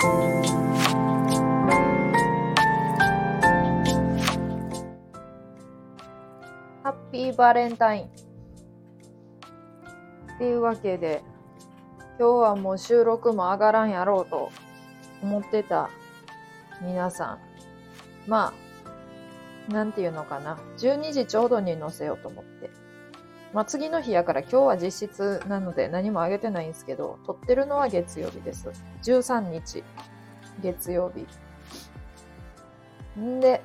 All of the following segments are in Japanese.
ハッピーバレンタイン。っていうわけで、今日はもう収録も上がらんやろうと思ってた皆さん。まあ、なんていうのかな。12時ちょうどに載せようと思って。まあ次の日やから今日は実質なので何も上げてないんですけど、撮ってるのは月曜日です。13日、月曜日。んで、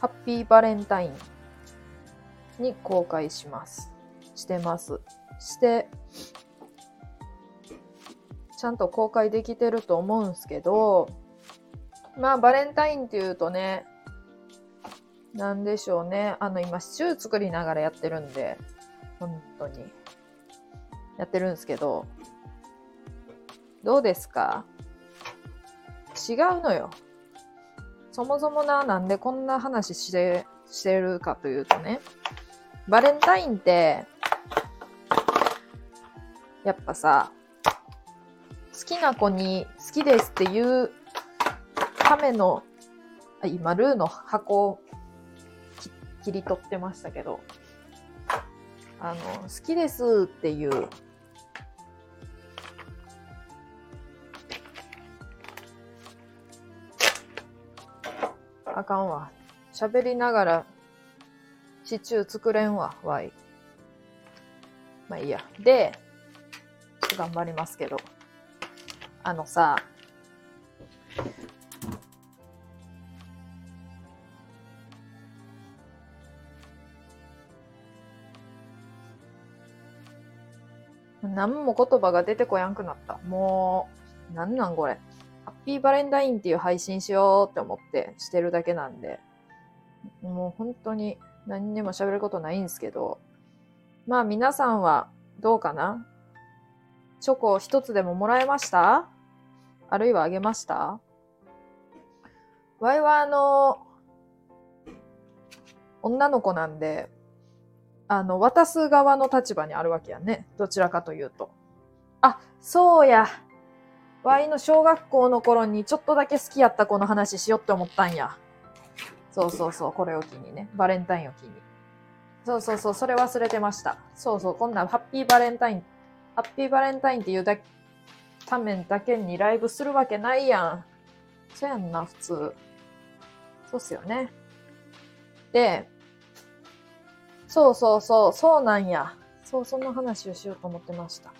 ハッピーバレンタインに公開します。してます。して、ちゃんと公開できてると思うんすけど、まあバレンタインっていうとね、なんでしょうね。あの今シチュー作りながらやってるんで、本当に。やってるんですけど、どうですか？違うのよ。そもそもな、なんでこんな話して、してるかというとね、バレンタインって、やっぱさ、好きな子に好きですっていうための、あ今、ルーの箱切り取ってましたけど、あの、好きですっていう、あかんわ。喋りながらシチュー作れんわ、わい。まあいいや。で、頑張りますけど。あのさ、何も言葉が出てこやんくなった。もう、なんなんこれ。ハッピーバレンタインっていう配信しようって思ってしてるだけなんで、もう本当に何にも喋ることないんですけど、まあ皆さんはどうかな？チョコ一つでももらえました？あるいはあげました？わいはあの、女の子なんで、あの、渡す側の立場にあるわけやね。どちらかというと。あ、そうや。わいの小学校の頃にちょっとだけ好きやった子の話しようって思ったんや。そうそうそう、これを機にね。バレンタインを機に。そうそうそう、それ忘れてました。そうそう、こんなハッピーバレンタイン、ハッピーバレンタインっていうだけためだけにライブするわけないやん。そうやんな、普通。そうっすよね。で、そうそうそう、そうなんや。そう、そんな話をしようと思ってました。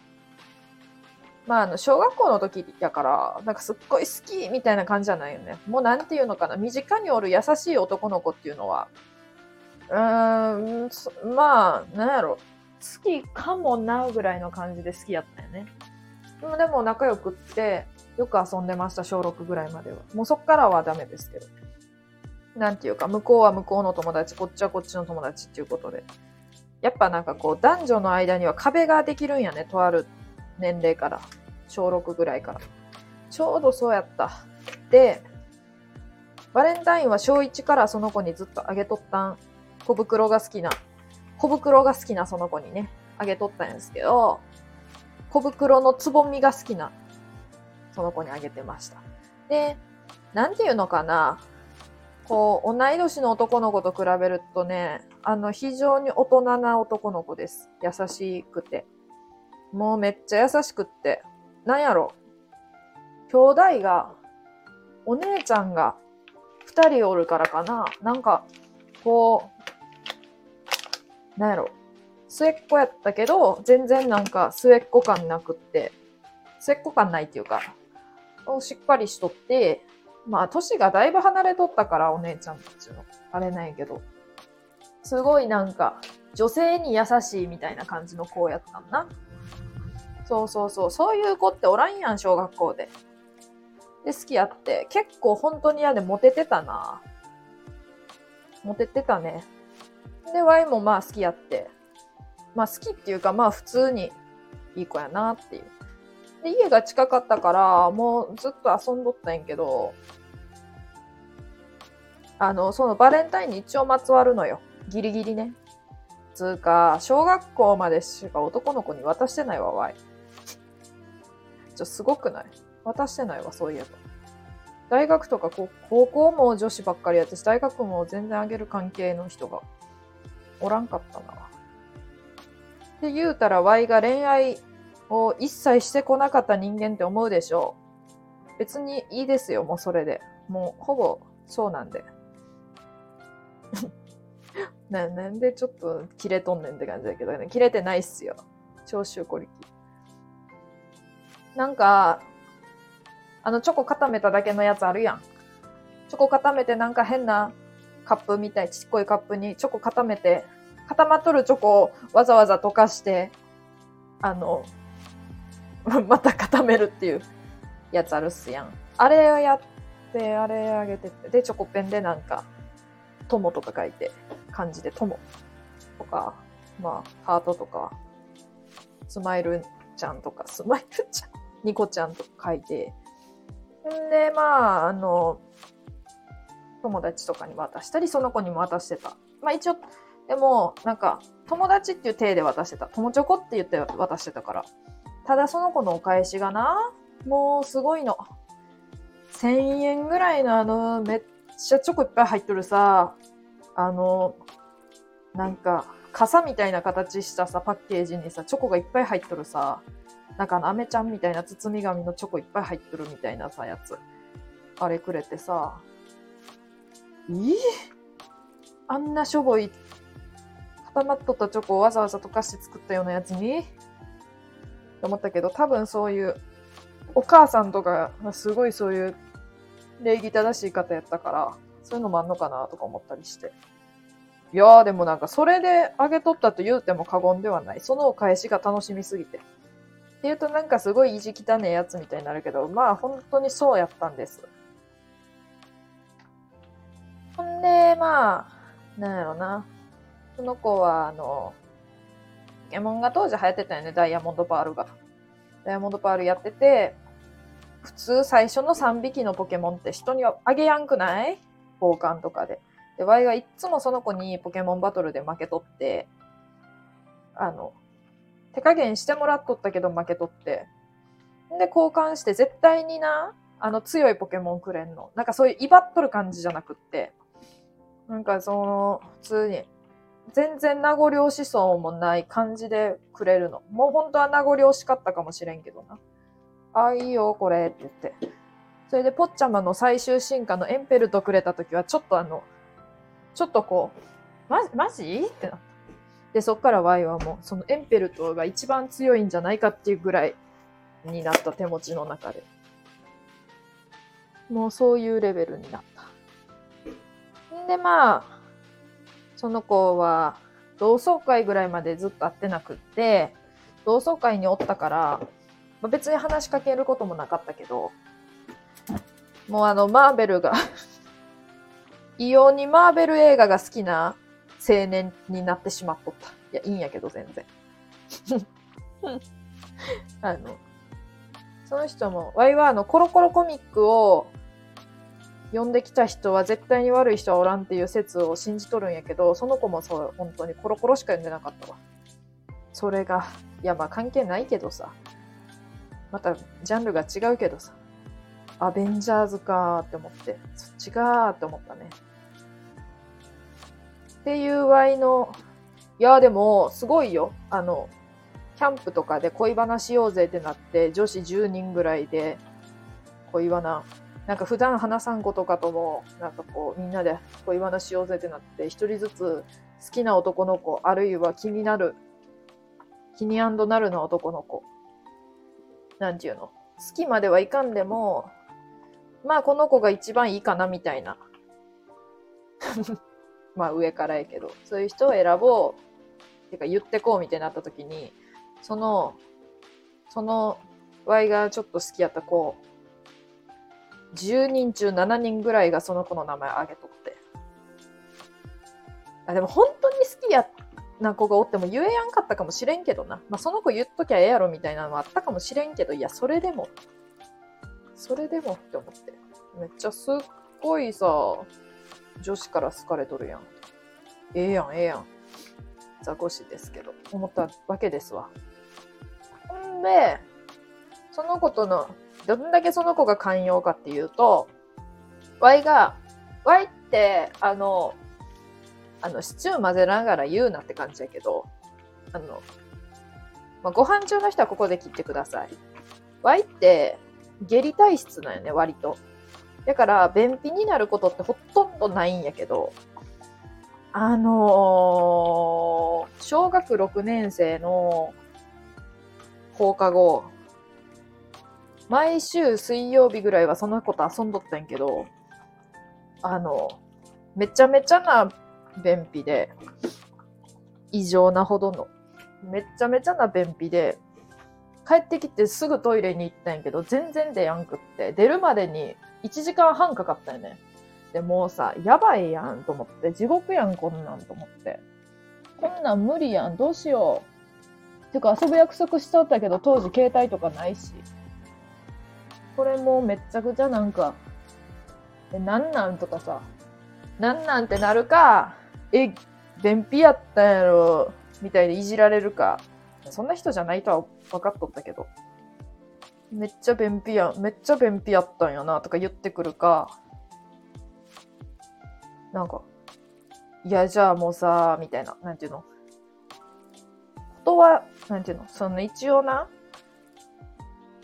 まあ、あの、小学校の時やから、なんかすっごい好きみたいな感じじゃないよね。もうなんていうのかな、身近におる優しい男の子っていうのは、うーん、まあ、なんやろ、好きかもなぐらいの感じで好きやったよね。でもでも仲良くって、よく遊んでました、小6ぐらいまでは。もうそっからはダメですけど。なんていうか、向こうは向こうの友達、こっちはこっちの友達っていうことで。やっぱなんかこう、男女の間には壁ができるんやね、とある年齢から。小6ぐらいから。ちょうどそうやった。で、バレンタインは小1からその子にずっとあげとったん。小袋が好きな。小袋が好きなその子にね、あげとったんですけど、小袋のつぼみが好きな、その子にあげてました。で、なんていうのかな。こう、同い年の男の子と比べるとね、あの、非常に大人な男の子です。優しくて。もうめっちゃ優しくって。なんやろ。兄弟が、お姉ちゃんが二人おるからかな。なんか、こう、なんやろ。末っ子やったけど、全然なんか末っ子感なくって、末っ子感ないっていうか、しっかりしとって、まあ、年がだいぶ離れとったから、お姉ちゃんたちの。あれないけど。すごいなんか、女性に優しいみたいな感じの子やったんな。そうそうそう。そういう子っておらんやん、小学校で。で、好きやって。結構本当に嫌でモテてたな。モテてたね。で、ワイもまあ好きやって。まあ好きっていうか、まあ普通にいい子やなっていう。で、家が近かったから、もうずっと遊んどったんやけど、あの、そのバレンタインに一応まつわるのよ。ギリギリね。つうか、小学校までしか男の子に渡してないわ、わい。ちょ、すごくない？渡してないわ、そういえば。大学とか高校も女子ばっかりやって、大学も全然あげる関係の人がおらんかったな。って言うたら、Y が恋愛を一切してこなかった人間って思うでしょう。別にいいですよ、もうそれで。もうほぼそうなんで。ななんでちょっと切れとんねんって感じだけどね。切れてないっすよ。長州小力。なんか、あのチョコ固めただけのやつあるやん。チョコ固めてなんか変なカップみたい、ちっこいカップにチョコ固めて、固まっとるチョコをわざわざ溶かして、あの、また固めるっていうやつあるっすやん。あれをやって、あれあげてて、で、チョコペンでなんか、友とか書いて、漢字で友とか、まあ、ハートとか、スマイルちゃんとか、スマイルちゃん、ニコちゃんとか書いて、んで、まあ、あの、友達とかに渡したり、その子にも渡してた。まあ一応、でも、なんか、友達っていう体で渡してた。友チョコって言って渡してたから。ただその子のお返しがな、もうすごいの。1000円ぐらいのあの、めっちゃチョコいっぱい入っとるさ、あの、なんか、傘みたいな形したさ、パッケージにさ、チョコがいっぱい入っとるさ、なんかあの、アメちゃんみたいな包み紙のチョコいっぱい入っとるみたいなさ、やつ。あれくれてさ、え、あんなしょぼい、固まっとったチョコをわざわざ溶かして作ったようなやつに？って思ったけど、多分そういう、お母さんとか、すごいそういう礼儀正しい方やったから、そういうのもあんのかなとか思ったりして。いやーでもなんかそれであげとったと言うても過言ではない。そのお返しが楽しみすぎて。って言うとなんかすごい意地汚ねえやつみたいになるけど、まあ本当にそうやったんです。ほんで、まあ、なんやろな。その子は、あの、ポケモンが当時流行ってたよね、ダイヤモンドパールが。ダイヤモンドパールやってて、普通最初の3匹のポケモンって人にあげやんくない？交換とかで。で、ワイはいっつもその子にポケモンバトルで負けとって、あの、手加減してもらっとったけど負けとって。で、交換して絶対にな、あの強いポケモンくれんの。なんかそういう威張っとる感じじゃなくって、なんかその、普通に、全然名残惜しそうもない感じでくれるの。もう本当は名残惜しかったかもしれんけどな。ああ、いいよ、これって言って。それで、ポッチャマの最終進化のエンペルトくれた時は、ちょっとあの、ちょっとこう、ま、マジ？ってなった。で、そっから Y はもう、そのエンペルトが一番強いんじゃないかっていうぐらいになった手持ちの中で。もうそういうレベルになった。んで、まあ、その子は同窓会ぐらいまでずっと会ってなくって、同窓会におったから、まあ、別に話しかけることもなかったけど、もうあの、マーベルが 異様にマーベル映画が好きな青年になってしまっとった。いや、いいんやけど、全然。あの、その人も、ワイはあの、コロコロコミックを読んできた人は絶対に悪い人はおらんっていう説を信じとるんやけど、その子もそう、本当にコロコロしか読んでなかったわ。それが、いやまあ関係ないけどさ。またジャンルが違うけどさ。アベンジャーズかーって思って、そっちかーって思ったね。っていうワイの、いやでも、すごいよ。あの、キャンプとかで恋バナしようぜってなって、女子10人ぐらいで恋バナなんか普段話さん子とかとも、なんかこう、みんなで恋話しようぜってなって、一人ずつ好きな男の子、あるいは気になる、気になるの男の子。なんていうの？好きまではいかんでも、まあこの子が一番いいかなみたいな。まあ上からやけど、そういう人を選ぼう。てか言ってこうみたいになった時に、その、その、Y がちょっと好きやった子10人中7人ぐらいがその子の名前あげとって。あでも本当に好きやな子がおっても言えやんかったかもしれんけどな。まあその子言っときゃええやろみたいなのあったかもしれんけど、いや、それでも、それでもって思って。めっちゃすっごいさ、女子から好かれとるやん。ええやん、ええやん。ザコシですけど、思ったわけですわほ。んで、その子との、どんだけその子が寛容かっていうと、ワイが、ワイって、あの、あの、シチュー混ぜながら言うなって感じやけど、あの、まあ、ご飯中の人はここで切ってください。ワイって、下痢体質なんよね、割と。だから、便秘になることってほとんどないんやけど、あのー小学6年生の放課後、毎週水曜日ぐらいはその子と遊んどったんやけど、あの、めちゃめちゃな便秘で、異常なほどの、めちゃめちゃな便秘で、帰ってきてすぐトイレに行ったんやけど、全然出やんくって、出るまでに1時間半かかったよね。でもうさ、やばいやんと思って、地獄やんこんなんと思って。こんなん無理やん、どうしよう。てか遊ぶ約束しちゃったけど、当時携帯とかないし。これもめっちゃくちゃなんか、え、なんなんとかさ、なんなんってなるか、え、便秘やったんやろ、みたいでいじられるか。そんな人じゃないとは分かっとったけど。めっちゃ便秘やん、めっちゃ便秘やったんやな、とか言ってくるか。なんか、いや、じゃあもうさ、みたいな、なんていうの。ことは、なんていうの、その一応な、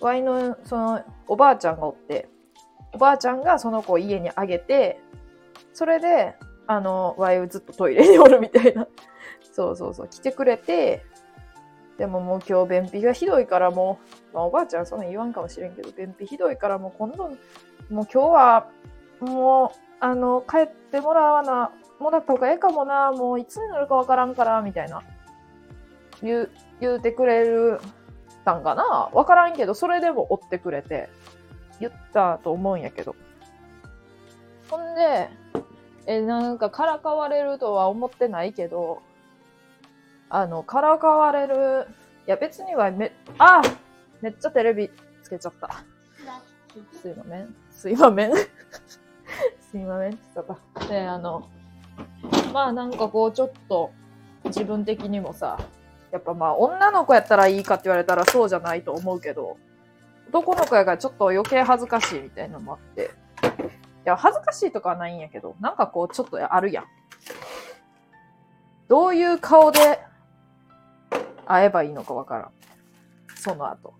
ワイの、その、おばあちゃんがおって、おばあちゃんがその子を家にあげて、それで、あの、ワイをずっとトイレにおるみたいな。そうそうそう、来てくれて、でももう今日便秘がひどいからもう、まあおばあちゃんそんな言わんかもしれんけど、便秘ひどいからもう今度、もう今日は、もう、あの、帰ってもらわな、もらった方がええかもな、もういつになるかわからんから、みたいな。言う、言うてくれるたんかな？わからんけど、それでも追ってくれて、言ったと思うんやけど。ほんで、え、なんかからかわれるとは思ってないけど、あの、からかわれる、いや別にはめ、あめっちゃテレビつけちゃった。すいません。すいません。すいません。ちょっと。で、あの、まあなんかこうちょっと自分的にもさ、やっぱまあ女の子やったらいいかって言われたらそうじゃないと思うけど、男の子やからちょっと余計恥ずかしいみたいなのもあって。いや、恥ずかしいとかはないんやけど、なんかこうちょっとあるやん。どういう顔で会えばいいのかわからん。その後。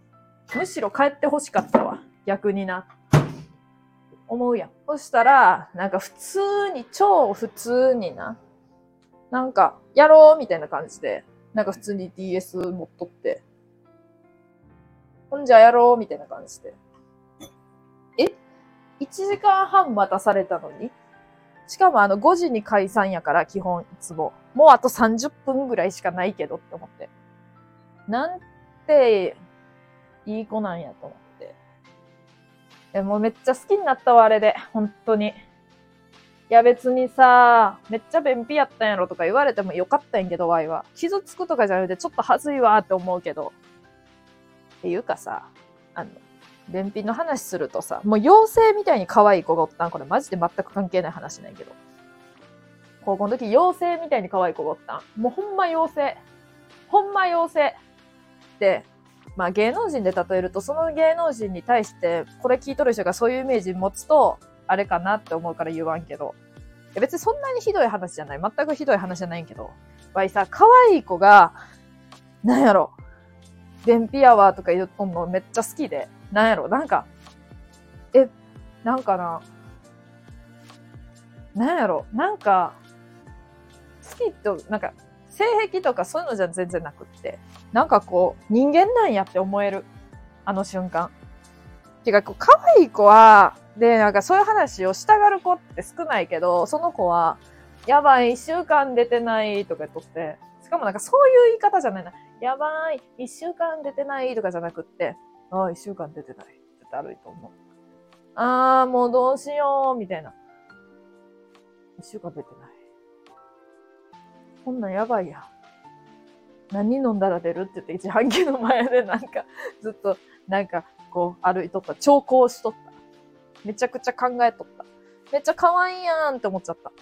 むしろ帰って欲しかったわ。逆にな。思うやん。そしたら、なんか普通に、超普通にな。なんか、やろうみたいな感じで、なんか普通に DS 持っとって。ほんじゃやろうみたいな感じで。え ?1 時間半待たされたのに？しかもあの5時に解散やから基本いつも。もうあと30分ぐらいしかないけどって思って。なんていい子なんやと思って。でもうめっちゃ好きになったわ、あれで。本当に。いや別にさ、めっちゃ便秘やったんやろとか言われてもよかったんやけど、ワイは。傷つくとかじゃなくてちょっと恥ずいわって思うけど。っていうかさ、あの、便秘の話するとさ、もう妖精みたいに可愛い子がおったん。これマジで全く関係ない話なんやけど。高校の時妖精みたいに可愛い子がおったん。もうほんま妖精。ほんま妖精。で、まあ芸能人で例えると、その芸能人に対して、これ聞いとる人がそういうイメージ持つと、あれかなって思うから言わんけど。いや別にそんなにひどい話じゃない。全くひどい話じゃないんけど。わいさ、可愛い子が、なんやろ。便秘やわとか言うとんのめっちゃ好きで。なんやろ。なんか、え、なんかな。なんやろ。なんか、好きと、なんか、性癖とかそういうのじゃ全然なくって。なんかこう、人間なんやって思える。あの瞬間。てか、こう、可愛い子は、で、なんかそういう話をしたがる子って少ないけど、その子は、やばい、一週間出てないとか言っとって、しかもなんかそういう言い方じゃないな。やばい、一週間出てないとかじゃなくって、ああ、一週間出てない。って悪いと思う。ああ、もうどうしよう、みたいな。一週間出てない。こんなんやばいや。何飲んだら出るって言って自販機の前でなんかずっとなんかこう歩いとった。調校しとった。めちゃくちゃ考えとった。めっちゃ可愛いやんって思っちゃった。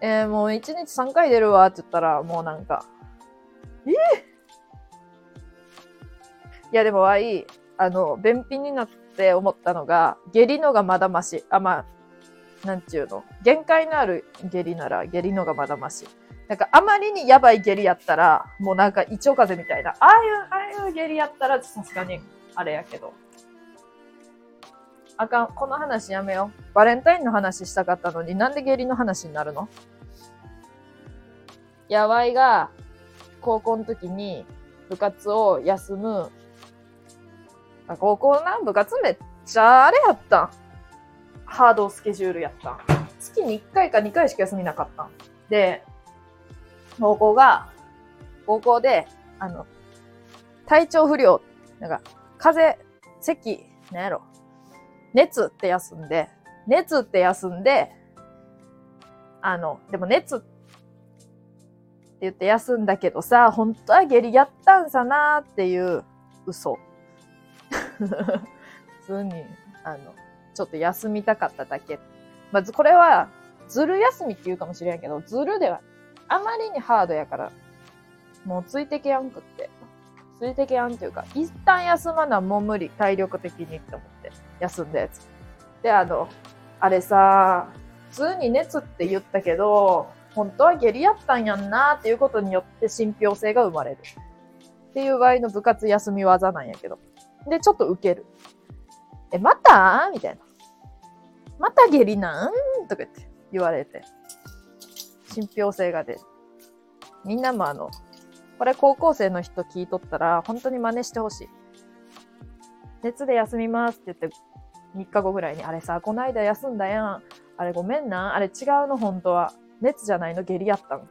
えー、もう1日3回出るわって言ったらもうなんか、えいやでもわい、あの、便秘になって思ったのが、下痢のがまだまし。あ、まあ、なんちゅうの？限界のある下痢なら下痢のがまだまし。なんかあまりにやばい下痢やったら、もうなんか胃腸風邪みたいな。ああいう、ああいう下痢やったらさすがにあれやけど。あかん。この話やめよう。バレンタインの話したかったのになんで下痢の話になるの？やばいが、高校の時に部活を休む。あ高校な、部活めっちゃあれやったん。ハードスケジュールやったん。月に1回か2回しか休みなかったん。で、高校が、高校で、あの、体調不良、なんか、風邪、咳、なんやろ、熱って休んで、熱って休んで、あの、でも熱って言って休んだけどさ、本当は下痢やったんさなーっていう嘘。普通に、あの、ちょっと休みたかっただけ。まずこれは、ずる休みって言うかもしれんけど、ずるでは、あまりにハードやから、もうついてけやんくって。ついてけやんっていうか、一旦休まなもう無理、体力的にって思って、休んだやつ。で、あの、あれさ、普通に熱って言ったけど、本当は下痢やったんやんなっていうことによって信憑性が生まれる。っていう場合の部活休み技なんやけど。で、ちょっと受ける。え、また？みたいな。また下痢なん？とか言って言われて。信憑性が出る。みんなもあの、これ高校生の人聞いとったら、本当に真似してほしい。熱で休みますって言って、3日後ぐらいに、あれさ、こないだ休んだやん。あれごめんな。あれ違うの、本当は。熱じゃないの、下痢やったん。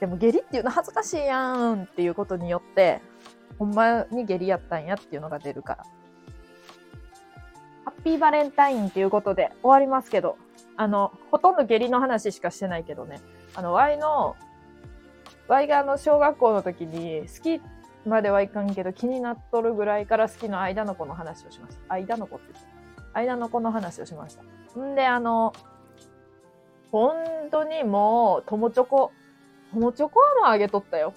でも下痢っていうの恥ずかしいやんっていうことによって、ほんまに下痢やったんやっていうのが出るから。ハッピーバレンタインっていうことで終わりますけど、あの、ほとんど下痢の話しかしてないけどね。あの、Y の、Y があの、小学校の時に、好きまではいかんけど、気になっとるぐらいから好きの間の子の話をしました。間の子って言って間の子の話をしました。んで、あの、本当にもう、友チョコ、友チョコはもうあげとったよ。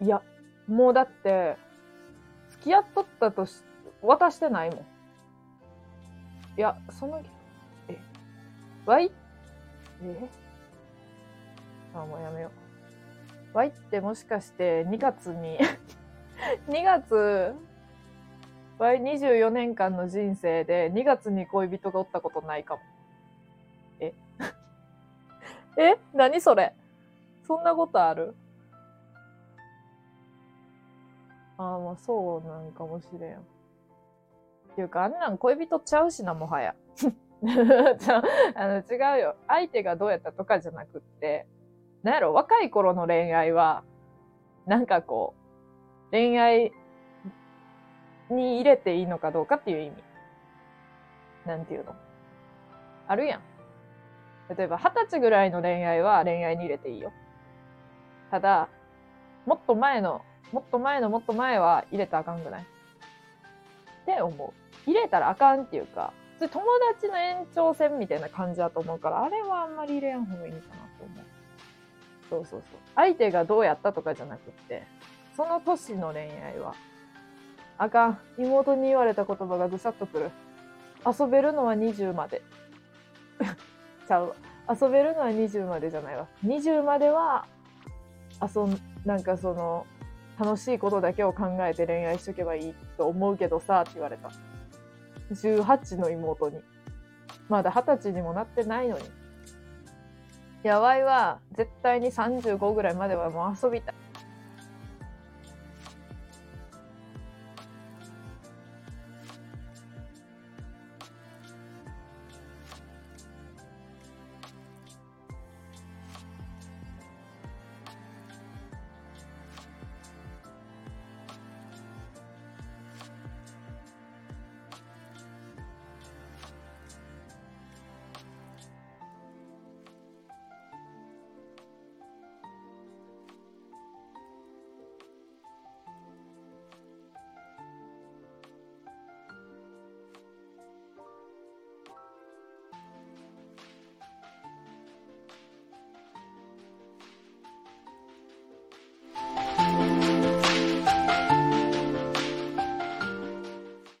いや、もうだって、付き合っとったとし、渡してないもん。いや、その、え、わい、え？あ、もうやめよう。わいってもしかして2月に、2月、わい24年間の人生で2月に恋人がおったことないかも。え？え？何それ？そんなことある？ああ、まあそうなんかもしれん。っていうか、あんなん恋人ちゃうしな、もはや。あの違うよ。相手がどうやったとかじゃなくって、なんやろ、若い頃の恋愛は、なんかこう、恋愛に入れていいのかどうかっていう意味。なんていうの？あるやん。例えば、二十歳ぐらいの恋愛は恋愛に入れていいよ。ただ、もっと前の、もっと前のもっと前は入れたらあかんくない？って思う。入れたらあかんっていうか、それ友達の延長線みたいな感じだと思うから、あれはあんまり入れん方がいいかなと思う。そうそうそう。相手がどうやったとかじゃなくって、その年の恋愛は、あかん。妹に言われた言葉がぐさっとくる。遊べるのは20まで。ちゃうわ。遊べるのは20までじゃないわ。20までは、遊ん、なんかその、楽しいことだけを考えて恋愛しとけばいいと思うけどさ、って言われた。18の妹に。まだ20歳にもなってないのに。やばいは、絶対に35ぐらいまではもう遊びたい。